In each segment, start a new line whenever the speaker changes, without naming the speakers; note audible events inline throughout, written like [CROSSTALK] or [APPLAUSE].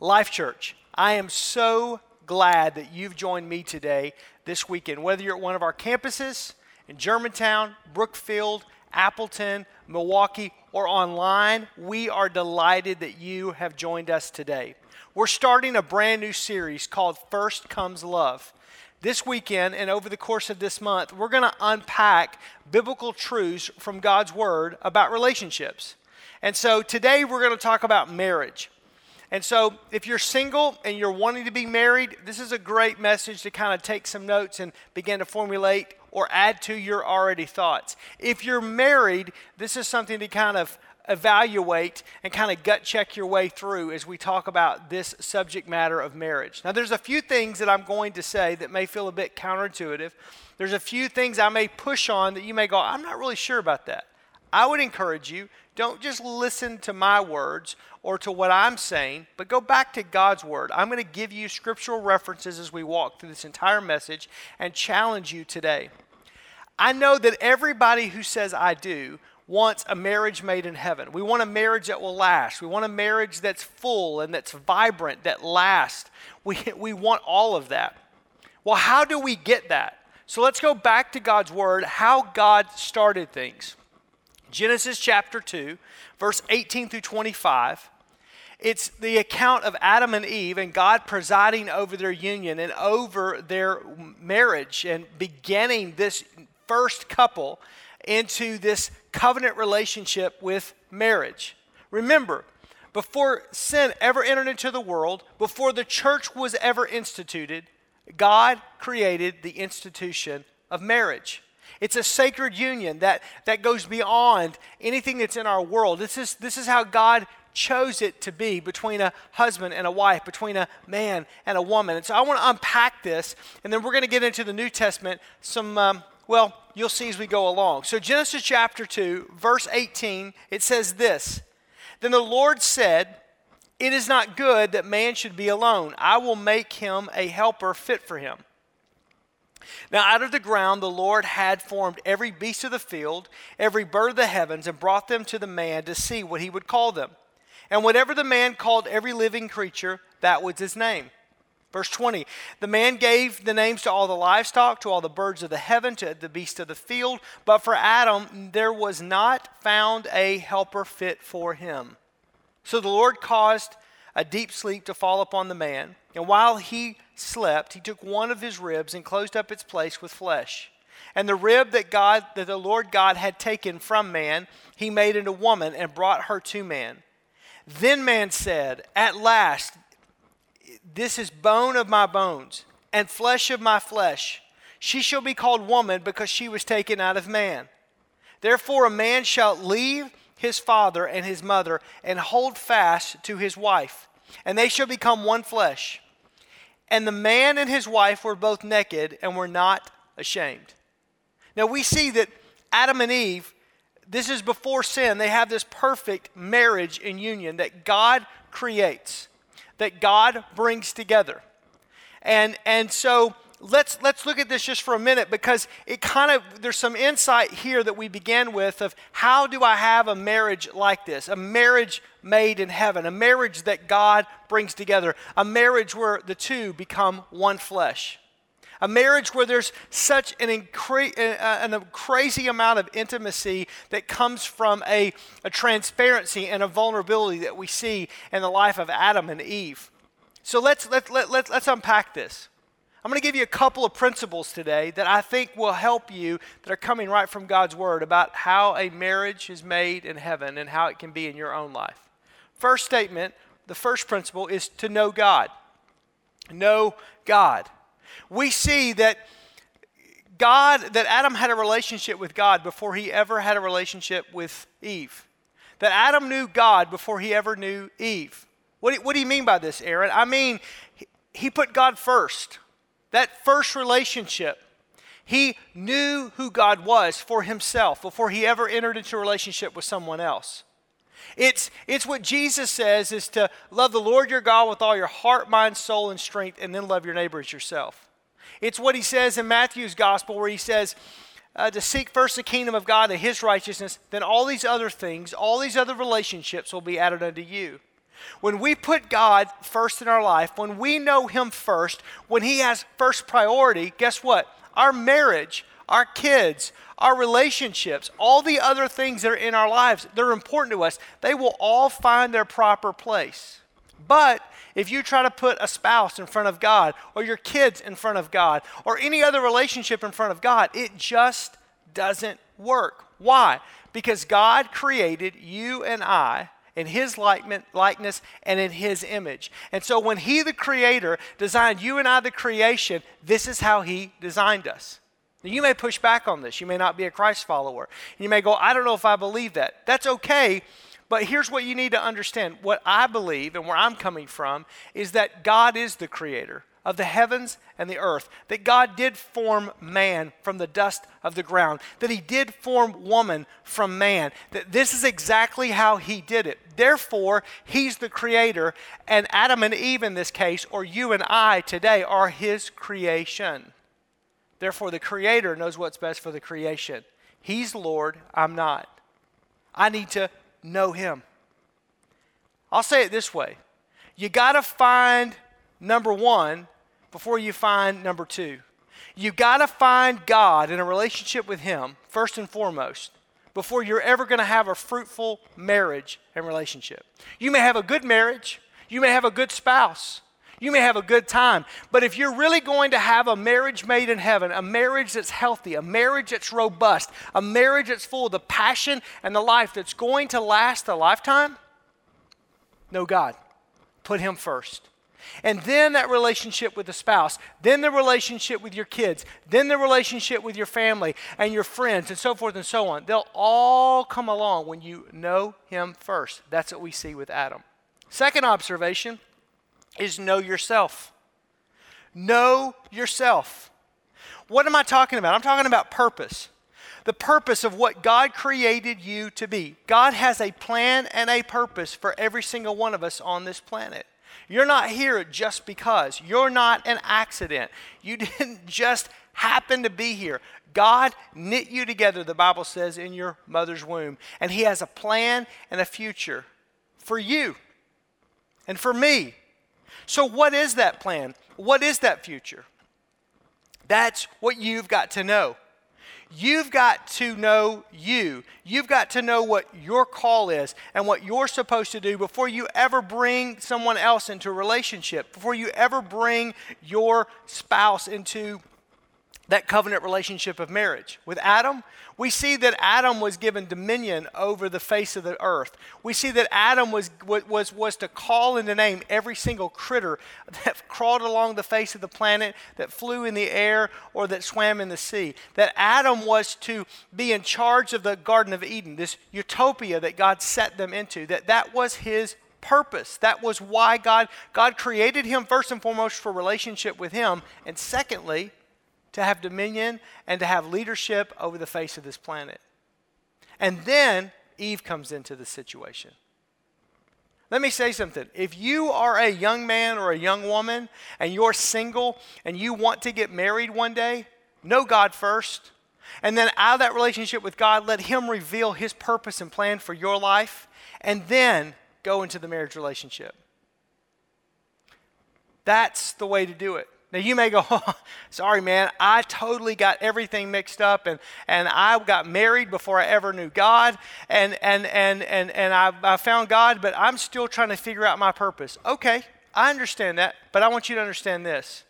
Life Church, I am so glad that you've joined me today this weekend. Whether you're at one of our campuses in Germantown, Brookfield, Appleton, Milwaukee, or online, we are delighted that you have joined us today. We're starting a brand new series called First Comes Love. This weekend and over the course of this month, we're going to unpack biblical truths from God's Word about relationships. And so today we're going to talk about marriage. And so, if you're single and you're wanting to be married, this is a great message to kind of take some notes and begin to formulate or add to your already thoughts. If you're married, this is something to kind of evaluate and kind of gut check your way through as we talk about this subject matter of marriage. Now, there's a few things that I'm going to say that may feel a bit counterintuitive. There's a few things I may push on that you may go, I'm not really sure about that. I would encourage you don't just listen to my words or to what I'm saying, but go back to God's word. I'm going to give you scriptural references as we walk through this entire message and challenge you today. I know that everybody who says I do wants a marriage made in heaven. We want a marriage that will last. We want a marriage that's full and that's vibrant, that lasts. We, [LAUGHS] we want all of that. Well, how do we get that? So let's go back to God's word, how God started things. Genesis chapter 2, verse 18 through 25. It's the account of Adam and Eve and God presiding over their union and over their marriage and beginning this first couple into this covenant relationship with marriage. Remember, before sin ever entered into the world, before the church was ever instituted, God created the institution of marriage. It's a sacred union that, that goes beyond anything that's in our world. This is, this is how God chose it to be between a husband and a wife, between a man and a woman. And so I want to unpack this, and then we're going to get into the New Testament. Some, um, well, you'll see as we go along. So, Genesis chapter 2, verse 18, it says this Then the Lord said, It is not good that man should be alone. I will make him a helper fit for him. Now, out of the ground, the Lord had formed every beast of the field, every bird of the heavens, and brought them to the man to see what he would call them. And whatever the man called every living creature, that was his name. Verse 20 The man gave the names to all the livestock, to all the birds of the heaven, to the beasts of the field. But for Adam, there was not found a helper fit for him. So the Lord caused a deep sleep to fall upon the man. And while he slept, he took one of his ribs and closed up its place with flesh. And the rib that God that the Lord God had taken from man, he made into woman and brought her to man. Then man said, At last, this is bone of my bones and flesh of my flesh. She shall be called woman because she was taken out of man. Therefore, a man shall leave his father and his mother and hold fast to his wife, and they shall become one flesh. And the man and his wife were both naked and were not ashamed. Now we see that Adam and Eve, this is before sin, they have this perfect marriage and union that God creates, that God brings together. And, and so let's let's look at this just for a minute because it kind of there's some insight here that we began with of how do I have a marriage like this? A marriage made in heaven, a marriage that God brings together, a marriage where the two become one flesh. A marriage where there's such an, incre- uh, a crazy amount of intimacy that comes from a, a transparency and a vulnerability that we see in the life of Adam and Eve. So let's, let, let, let, let's unpack this. I'm going to give you a couple of principles today that I think will help you that are coming right from God's Word about how a marriage is made in heaven and how it can be in your own life. First statement, the first principle is to know God. Know God. We see that God, that Adam had a relationship with God before he ever had a relationship with Eve. That Adam knew God before he ever knew Eve. What do, what do you mean by this, Aaron? I mean, he put God first. That first relationship, he knew who God was for himself before he ever entered into a relationship with someone else. It's, it's what Jesus says is to love the Lord your God with all your heart, mind, soul, and strength, and then love your neighbor as yourself. It's what he says in Matthew's gospel, where he says uh, to seek first the kingdom of God and his righteousness, then all these other things, all these other relationships will be added unto you. When we put God first in our life, when we know Him first, when He has first priority, guess what? Our marriage, our kids, our relationships, all the other things that are in our lives, they're important to us. They will all find their proper place. But if you try to put a spouse in front of God, or your kids in front of God, or any other relationship in front of God, it just doesn't work. Why? Because God created you and I in his likeness and in his image. And so when he, the creator, designed you and I, the creation, this is how he designed us. Now, you may push back on this. You may not be a Christ follower. You may go, I don't know if I believe that. That's okay. But here's what you need to understand. What I believe and where I'm coming from is that God is the creator of the heavens and the earth, that God did form man from the dust of the ground, that he did form woman from man, that this is exactly how he did it. Therefore, he's the creator, and Adam and Eve in this case, or you and I today, are his creation. Therefore, the creator knows what's best for the creation. He's Lord, I'm not. I need to know him. I'll say it this way you got to find number one before you find number two. You got to find God in a relationship with Him, first and foremost, before you're ever going to have a fruitful marriage and relationship. You may have a good marriage, you may have a good spouse, you may have a good time, but if you're really going to have a marriage made in heaven, a marriage that's healthy, a marriage that's robust, a marriage that's full of the passion and the life that's going to last a lifetime, know God. Put Him first. And then that relationship with the spouse, then the relationship with your kids, then the relationship with your family and your friends, and so forth and so on. They'll all come along when you know Him first. That's what we see with Adam. Second observation is know yourself. Know yourself. What am I talking about? I'm talking about purpose. The purpose of what God created you to be. God has a plan and a purpose for every single one of us on this planet. You're not here just because. You're not an accident. You [LAUGHS] didn't just happen to be here. God knit you together, the Bible says, in your mother's womb. And He has a plan and a future for you and for me. So, what is that plan? What is that future? That's what you've got to know. You've got to know you. You've got to know what your call is and what you're supposed to do before you ever bring someone else into a relationship, before you ever bring your spouse into that covenant relationship of marriage. With Adam, we see that Adam was given dominion over the face of the earth. We see that Adam was, was, was to call into name every single critter [LAUGHS] that crawled along the face of the planet, that flew in the air, or that swam in the sea. That Adam was to be in charge of the Garden of Eden, this utopia that God set them into, that that was his purpose. That was why God, God created him first and foremost for relationship with him. And secondly, to have dominion and to have leadership over the face of this planet. And then Eve comes into the situation. Let me say something. If you are a young man or a young woman and you're single and you want to get married one day, know God first. And then out of that relationship with God, let Him reveal His purpose and plan for your life. And then go into the marriage relationship. That's the way to do it. Now you may go, oh, [LAUGHS] sorry, man, I totally got everything mixed up and, and I got married before I ever knew God and, and, and, and, and I, I found God, but I'm still trying to figure out my purpose. Okay, I understand that, but I want you to understand this.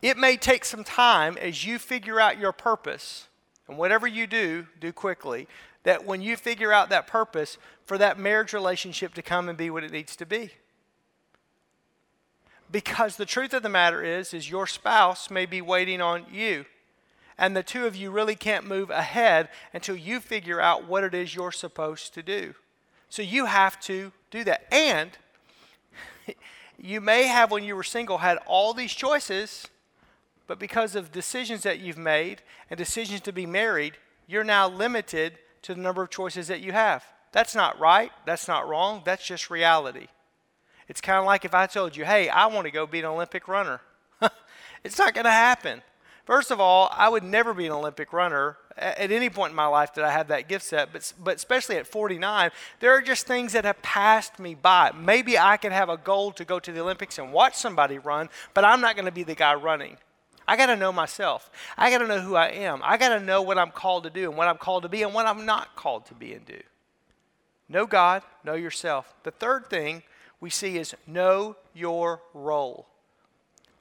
It may take some time as you figure out your purpose, and whatever you do, do quickly, that when you figure out that purpose, for that marriage relationship to come and be what it needs to be. Because the truth of the matter is, is your spouse may be waiting on you. And the two of you really can't move ahead until you figure out what it is you're supposed to do. So you have to do that. And [LAUGHS] you may have, when you were single, had all these choices, but because of decisions that you've made and decisions to be married, you're now limited to the number of choices that you have. That's not right. That's not wrong. That's just reality. It's kind of like if I told you, hey, I want to go be an Olympic runner. [LAUGHS] it's not going to happen First of all, I would never be an Olympic runner at any point in my life that I have that gift set, but, but especially at 49, there are just things that have passed me by. Maybe I could have a goal to go to the Olympics and watch somebody run, but I'm not going to be the guy running. I got to know myself. I got to know who I am. I got to know what I'm called to do and what I'm called to be and what I'm not called to be and do. Know God, know yourself. The third thing we see is know your role.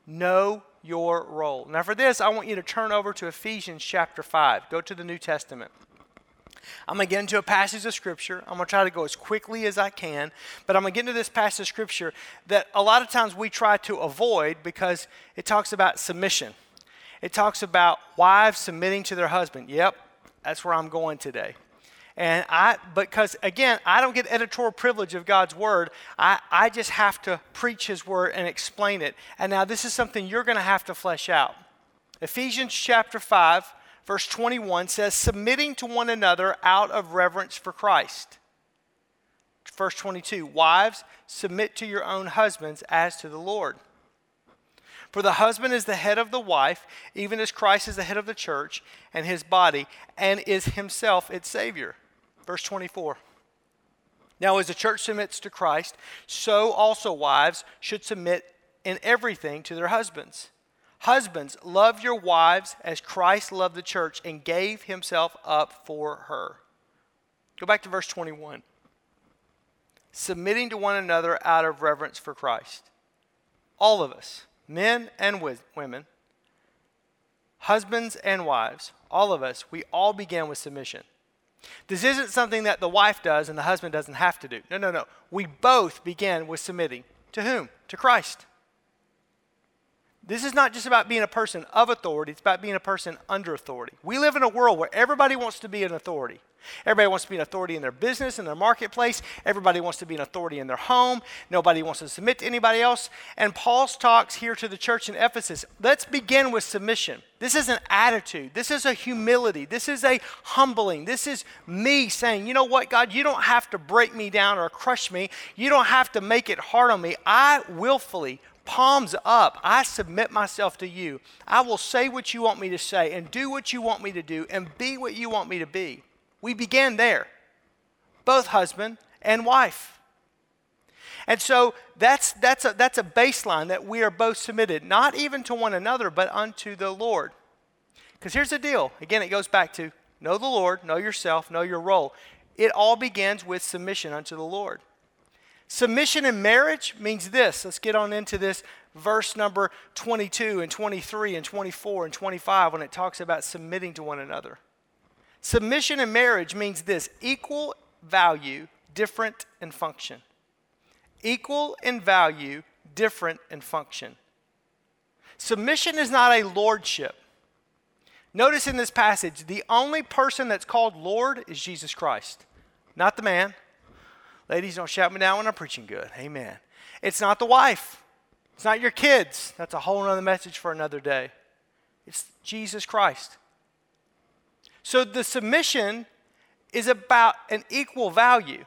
Know your role. Now, for this, I want you to turn over to Ephesians chapter 5. Go to the New Testament. I'm going to get into a passage of Scripture. I'm going to try to go as quickly as I can, but I'm going to get into this passage of Scripture that a lot of times we try to avoid because it talks about submission. It talks about wives submitting to their husband. Yep, that's where I'm going today. And I, because again, I don't get editorial privilege of God's word. I, I just have to preach his word and explain it. And now this is something you're going to have to flesh out. Ephesians chapter 5, verse 21 says, submitting to one another out of reverence for Christ. Verse 22, wives, submit to your own husbands as to the Lord. For the husband is the head of the wife, even as Christ is the head of the church and his body, and is himself its Savior. Verse 24. Now, as the church submits to Christ, so also wives should submit in everything to their husbands. Husbands, love your wives as Christ loved the church and gave himself up for her. Go back to verse 21. Submitting to one another out of reverence for Christ. All of us, men and women, husbands and wives, all of us, we all began with submission. This isn't something that the wife does and the husband doesn't have to do. No, no, no. We both begin with submitting. To whom? To Christ. This is not just about being a person of authority, it's about being a person under authority. We live in a world where everybody wants to be an authority. Everybody wants to be an authority in their business, in their marketplace. Everybody wants to be an authority in their home. Nobody wants to submit to anybody else. And Paul's talks here to the church in Ephesus. Let's begin with submission. This is an attitude. This is a humility. This is a humbling. This is me saying, you know what, God, you don't have to break me down or crush me. You don't have to make it hard on me. I willfully palms up. I submit myself to you. I will say what you want me to say and do what you want me to do and be what you want me to be. We began there, both husband and wife. And so that's, that's, a, that's a baseline that we are both submitted, not even to one another, but unto the Lord. Because here's the deal again, it goes back to know the Lord, know yourself, know your role. It all begins with submission unto the Lord. Submission in marriage means this. Let's get on into this verse number 22 and 23 and 24 and 25 when it talks about submitting to one another. Submission in marriage means this equal value, different in function. Equal in value, different in function. Submission is not a lordship. Notice in this passage, the only person that's called Lord is Jesus Christ, not the man, Ladies, don't shout me down when I'm preaching good. Amen. It's not the wife. It's not your kids. That's a whole other message for another day. It's Jesus Christ. So the submission is about an equal value.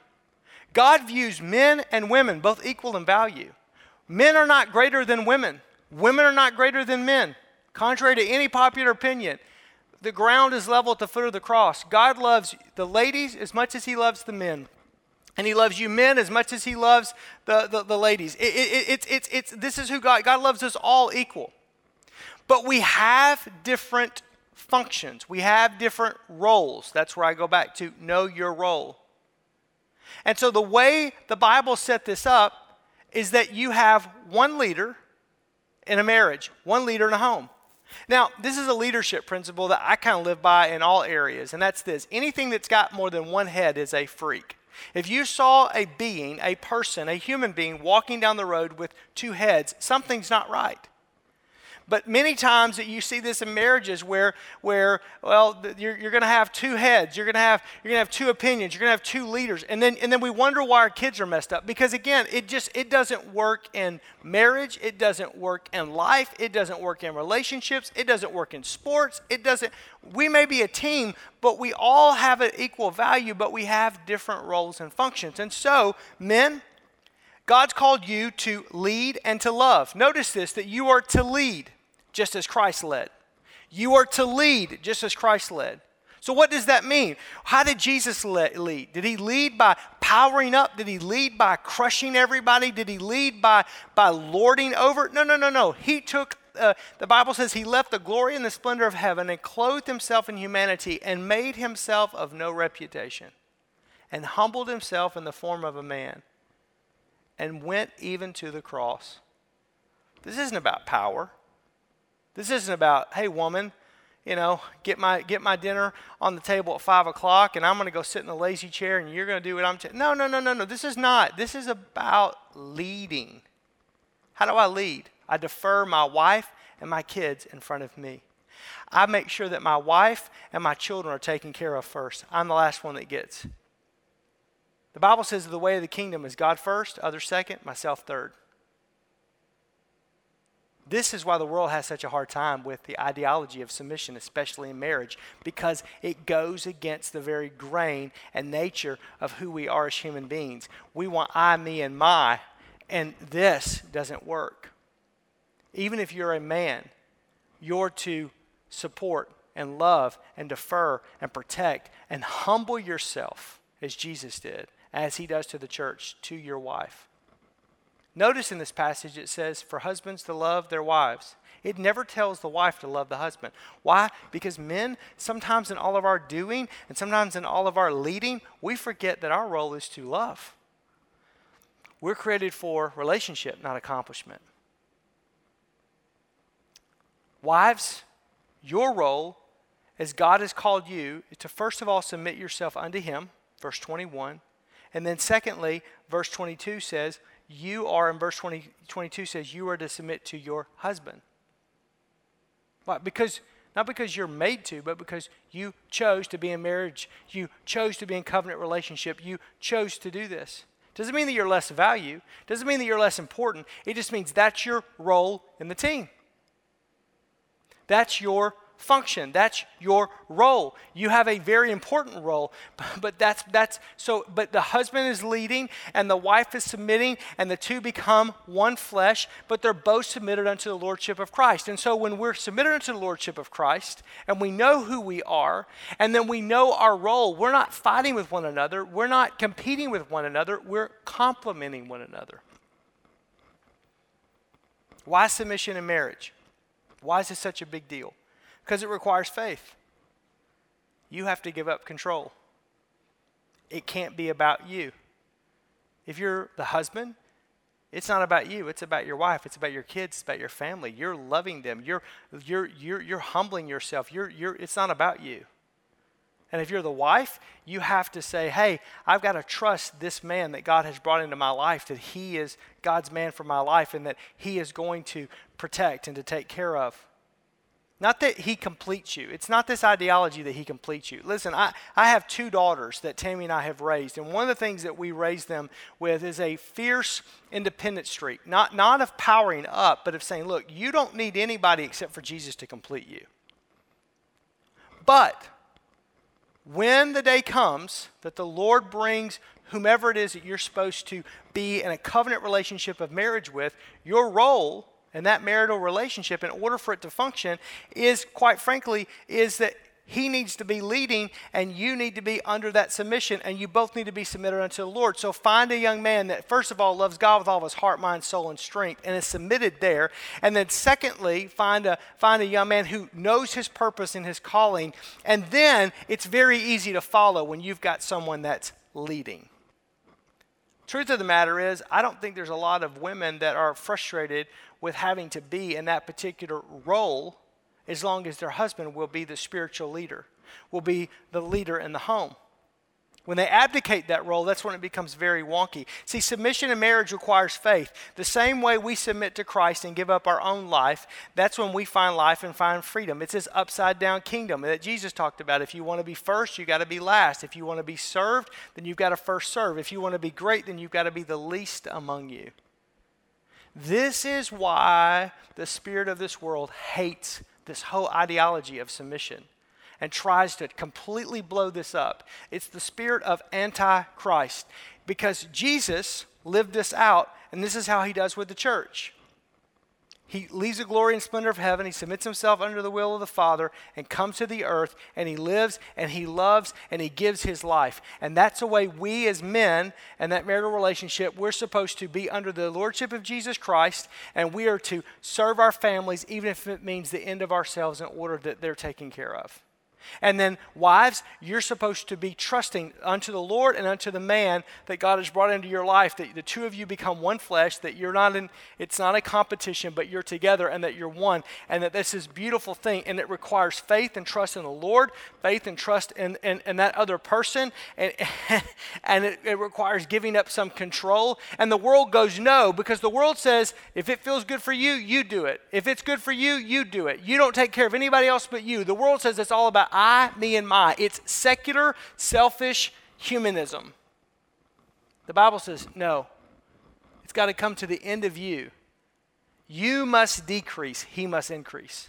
God views men and women both equal in value. Men are not greater than women. Women are not greater than men. Contrary to any popular opinion, the ground is level at the foot of the cross. God loves the ladies as much as he loves the men. And he loves you men as much as he loves the, the, the ladies. It, it, it, it's, it's, this is who God, God loves us all equal. But we have different functions. We have different roles. That's where I go back to know your role. And so the way the Bible set this up is that you have one leader in a marriage, one leader in a home. Now, this is a leadership principle that I kind of live by in all areas, and that's this anything that's got more than one head is a freak. If you saw a being, a person, a human being walking down the road with two heads, something's not right. But many times that you see this in marriages where, where well, you're, you're going to have two heads, you're going to have, you're going to have two opinions, you're going to have two leaders, and then, and then we wonder why our kids are messed up. Because again, it just it doesn't work in marriage, it doesn't work in life, it doesn't work in relationships, it doesn't work in sports, it doesn't. We may be a team, but we all have an equal value, but we have different roles and functions. And so, men, God's called you to lead and to love. Notice this that you are to lead just as Christ led. You are to lead just as Christ led. So, what does that mean? How did Jesus lead? Did he lead by powering up? Did he lead by crushing everybody? Did he lead by, by lording over? No, no, no, no. He took, uh, the Bible says he left the glory and the splendor of heaven and clothed himself in humanity and made himself of no reputation and humbled himself in the form of a man and went even to the cross. This isn't about power. This isn't about, hey, woman, you know, get my get my dinner on the table at five o'clock, and I'm going to go sit in the lazy chair, and you're going to do what I'm. T-. No, no, no, no, no. This is not. This is about leading. How do I lead? I defer my wife and my kids in front of me. I make sure that my wife and my children are taken care of first. I'm the last one that gets. The Bible says the way of the kingdom is God first, others second, myself third. This is why the world has such a hard time with the ideology of submission, especially in marriage, because it goes against the very grain and nature of who we are as human beings. We want I, me, and my, and this doesn't work. Even if you're a man, you're to support and love and defer and protect and humble yourself as Jesus did, as he does to the church, to your wife. Notice in this passage it says for husbands to love their wives. It never tells the wife to love the husband. Why? Because men, sometimes in all of our doing and sometimes in all of our leading, we forget that our role is to love. We're created for relationship, not accomplishment. Wives, your role, as God has called you, is to first of all submit yourself unto Him, verse 21. And then, secondly, verse 22 says, you are, in verse 20, 22 says, you are to submit to your husband. Why? Because, not because you're made to, but because you chose to be in marriage. You chose to be in covenant relationship. You chose to do this. Doesn't mean that you're less value. Doesn't mean that you're less important. It just means that's your role in the team. That's your function. That's your role. You have a very important role, [LAUGHS] but that's that's so but the husband is leading and the wife is submitting and the two become one flesh, but they're both submitted unto the lordship of Christ. And so when we're submitted unto the lordship of Christ and we know who we are and then we know our role, we're not fighting with one another, we're not competing with one another, we're complementing one another. Why submission in marriage? Why is this such a big deal? Because it requires faith. You have to give up control. It can't be about you. If you're the husband, it's not about you. It's about your wife. It's about your kids. It's about your family. You're loving them. You're, you're, you're, you're humbling yourself. You're, you're, it's not about you. And if you're the wife, you have to say, hey, I've got to trust this man that God has brought into my life, that he is God's man for my life, and that he is going to protect and to take care of. Not that he completes you. It's not this ideology that he completes you. Listen, I, I have two daughters that Tammy and I have raised, and one of the things that we raise them with is a fierce independent streak. Not, not of powering up, but of saying, look, you don't need anybody except for Jesus to complete you. But when the day comes that the Lord brings whomever it is that you're supposed to be in a covenant relationship of marriage with, your role and that marital relationship, in order for it to function, is quite frankly, is that he needs to be leading and you need to be under that submission and you both need to be submitted unto the Lord. So find a young man that first of all loves God with all of his heart, mind, soul, and strength and is submitted there. And then secondly, find a find a young man who knows his purpose and his calling. And then it's very easy to follow when you've got someone that's leading. Truth of the matter is, I don't think there's a lot of women that are frustrated with having to be in that particular role as long as their husband will be the spiritual leader, will be the leader in the home. When they abdicate that role, that's when it becomes very wonky. See, submission in marriage requires faith. The same way we submit to Christ and give up our own life, that's when we find life and find freedom. It's this upside down kingdom that Jesus talked about. If you want to be first, you got to be last. If you want to be served, then you've got to first serve. If you want to be great, then you've got to be the least among you. This is why the spirit of this world hates this whole ideology of submission and tries to completely blow this up. It's the spirit of antichrist because Jesus lived this out, and this is how he does with the church. he leaves the glory and splendor of heaven. He submits himself under the will of the Father and comes to the earth and he lives and he loves and he gives his life. And that's the way we as men and that marital relationship, we're supposed to be under the lordship of Jesus Christ and we are to serve our families even if it means the end of ourselves in order that they're taken care of. And then, wives, you're supposed to be trusting unto the Lord and unto the man that God has brought into your life, that the two of you become one flesh, that you're not in, it's not a competition, but you're together and that you're one, and that this is beautiful thing. And it requires faith and trust in the Lord, faith and trust in, in, in that other person, and, [LAUGHS] and it, it requires giving up some control. And the world goes no, because the world says, if it feels good for you, you do it. If it's good for you, you do it. You don't take care of anybody else but you. The world says it's all about I, me, and my. It's secular, selfish humanism. The Bible says, no, it's got to come to the end of you. You must decrease, he must increase.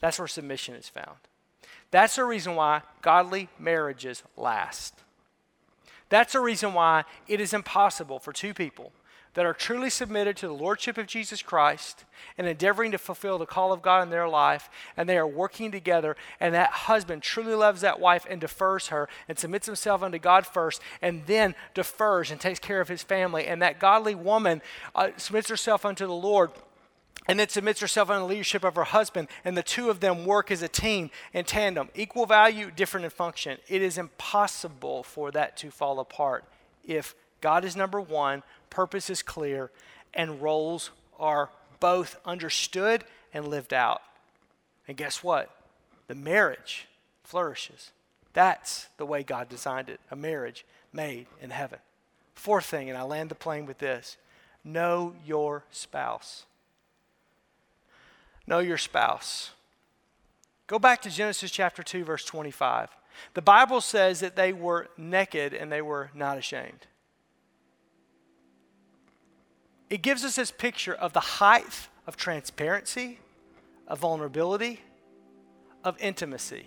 That's where submission is found. That's the reason why godly marriages last. That's the reason why it is impossible for two people that are truly submitted to the Lordship of Jesus Christ and endeavoring to fulfill the call of God in their life, and they are working together, and that husband truly loves that wife and defers her and submits himself unto God first, and then defers and takes care of his family, and that godly woman uh, submits herself unto the Lord and then submits herself under the leadership of her husband, and the two of them work as a team in tandem. Equal value, different in function. It is impossible for that to fall apart if God is number one, purpose is clear, and roles are both understood and lived out. And guess what? The marriage flourishes. That's the way God designed it a marriage made in heaven. Fourth thing, and I land the plane with this know your spouse. Know your spouse. Go back to Genesis chapter 2, verse 25. The Bible says that they were naked and they were not ashamed it gives us this picture of the height of transparency, of vulnerability, of intimacy.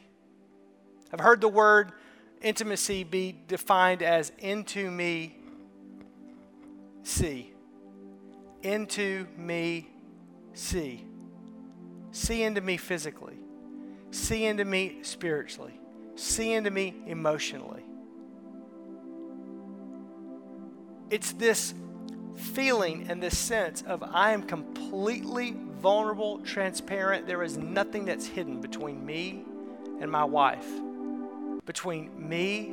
I've heard the word intimacy be defined as into me see. Into me see. See into me physically. See into me spiritually. See into me emotionally. It's this feeling and this sense of I am completely vulnerable, transparent. There is nothing that's hidden between me and my wife, between me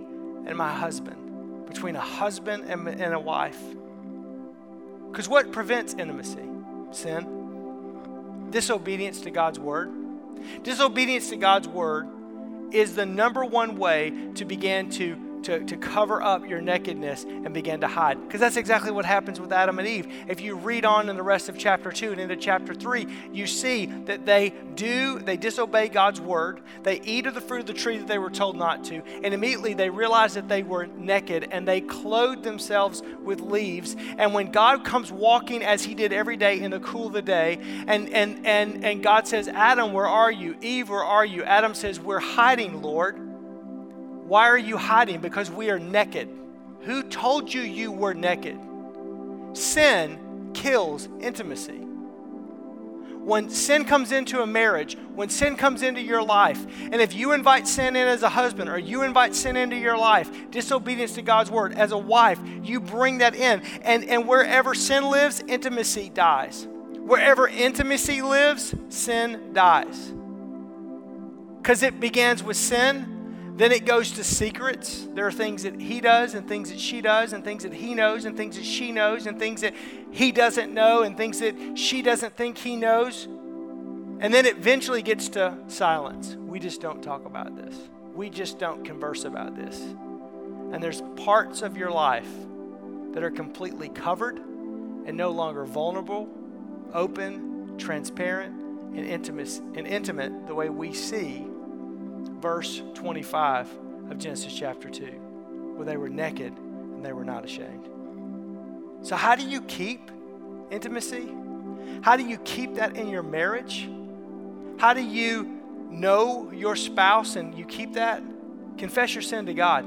and my husband, between a husband and, and a wife. Because what prevents intimacy? Sin. Disobedience to God's word. Disobedience to God's word is the number one way to begin to to, to cover up your nakedness and begin to hide. Because that's exactly what happens with Adam and Eve. If you read on in the rest of chapter 2 and into chapter 3, you see that they do, they disobey God's word. They eat of the fruit of the tree that they were told not to. And immediately they realize that they were naked and they clothed themselves with leaves. And when God comes walking as he did every day in the cool of the day, and, and, and, and God says, Adam, where are you? Eve, where are you? Adam says, We're hiding, Lord. Why are you hiding? Because we are naked. Who told you you were naked? Sin kills intimacy. When sin comes into a marriage, when sin comes into your life, and if you invite sin in as a husband or you invite sin into your life, disobedience to God's word, as a wife, you bring that in. And, and wherever sin lives, intimacy dies. Wherever intimacy lives, sin dies. Because it begins with sin then it goes to secrets. There are things that he does, and things that she does, and things that he knows, and things that she knows, and things that he doesn't know, and things that she doesn't think he knows. And then it eventually gets to silence. We just don't talk about this, we just don't converse about this. And there's parts of your life that are completely covered and no longer vulnerable, open, transparent, and intimate, and intimate the way we see verse 25 of Genesis chapter 2, where they were naked and they were not ashamed. So, how do you keep intimacy? How do you keep that in your marriage? How do you know your spouse and you keep that? Confess your sin to God.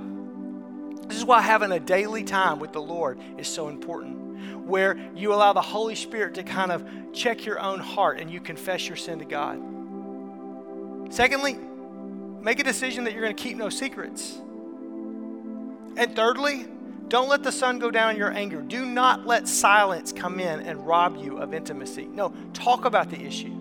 This is why having a daily time with the Lord is so important where you allow the Holy Spirit to kind of check your own heart and you confess your sin to God. Secondly, make a decision that you're going to keep no secrets. And thirdly, don't let the sun go down in your anger. Do not let silence come in and rob you of intimacy. No, talk about the issue.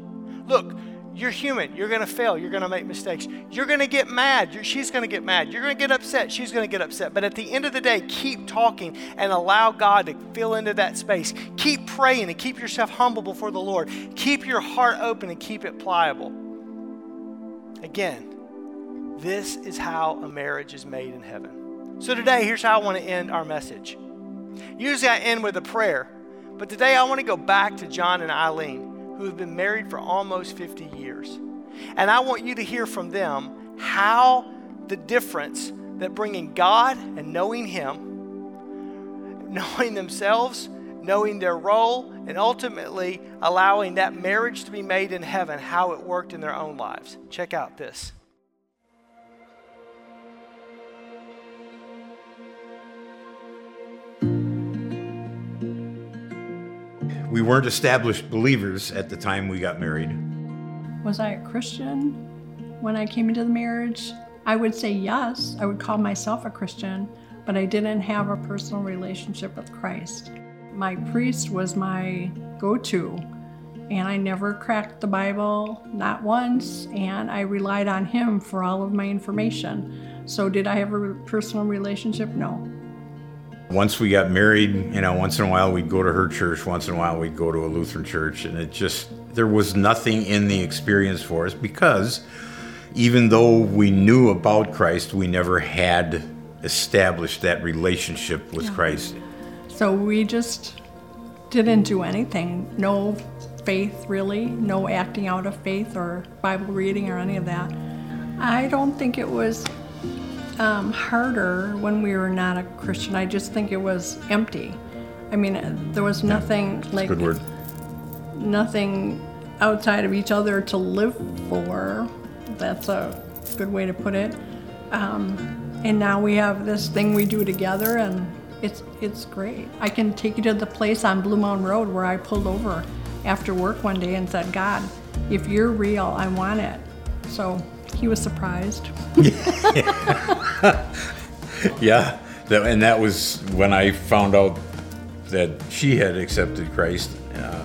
Look, you're human. You're going to fail. You're going to make mistakes. You're going to get mad. You're, she's going to get mad. You're going to get upset. She's going to get upset. But at the end of the day, keep talking and allow God to fill into that space. Keep praying and keep yourself humble before the Lord. Keep your heart open and keep it pliable. Again, this is how a marriage is made in heaven. So today, here's how I want to end our message. Usually I end with a prayer, but today I want to go back to John and Eileen, who have been married for almost 50 years. And I want you to hear from them how the difference that bringing God and knowing Him, knowing themselves, knowing their role, and ultimately allowing that marriage to be made in heaven, how it worked in their own lives. Check out this.
We weren't established believers at the time we got married.
Was I a Christian when I came into the marriage? I would say yes. I would call myself a Christian, but I didn't have a personal relationship with Christ. My priest was my go to, and I never cracked the Bible, not once, and I relied on him for all of my information. So, did I have a personal relationship? No.
Once we got married, you know, once in a while we'd go to her church, once in a while we'd go to a Lutheran church, and it just, there was nothing in the experience for us because even though we knew about Christ, we never had established that relationship with yeah. Christ.
So we just didn't do anything. No faith, really, no acting out of faith or Bible reading or any of that. I don't think it was um, harder when we were not a Christian. I just think it was empty. I mean, there was nothing
yeah,
like nothing outside of each other to live for. That's a good way to put it. Um, and now we have this thing we do together, and it's it's great. I can take you to the place on Blue Mountain Road where I pulled over after work one day and said, "God, if you're real, I want it." So he was surprised. [LAUGHS] [LAUGHS] [LAUGHS]
yeah, and that was when I found out that she had accepted Christ. Uh,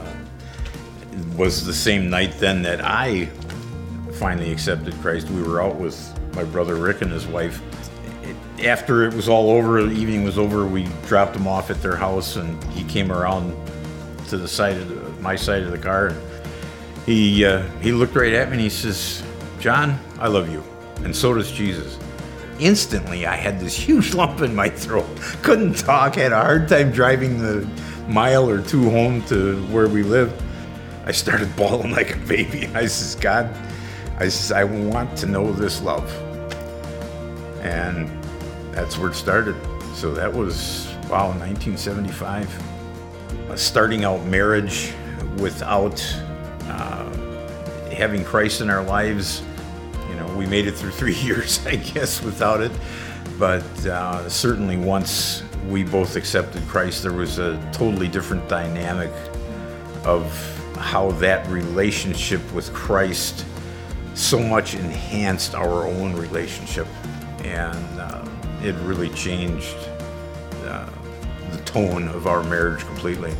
was the same night then that I finally accepted Christ. We were out with my brother Rick and his wife. It, after it was all over, the evening was over, we dropped him off at their house, and he came around to the side of the, my side of the car. And he uh, he looked right at me and he says, "John, I love you, and so does Jesus." Instantly I had this huge [LAUGHS] lump in my throat. Couldn't talk, had a hard time driving the mile or two home to where we lived. I started [LAUGHS] bawling like a baby. [LAUGHS] I says, God, I says, I want to know this love. And that's where it started. So that was, wow, 1975. Uh, starting out marriage without uh, having Christ in our lives we made it through [LAUGHS] three years, I guess, without it. But uh, certainly once we both accepted Christ, there was a totally different dynamic of how that relationship with Christ so much enhanced our own relationship. And uh, it really changed uh, the tone of our marriage completely.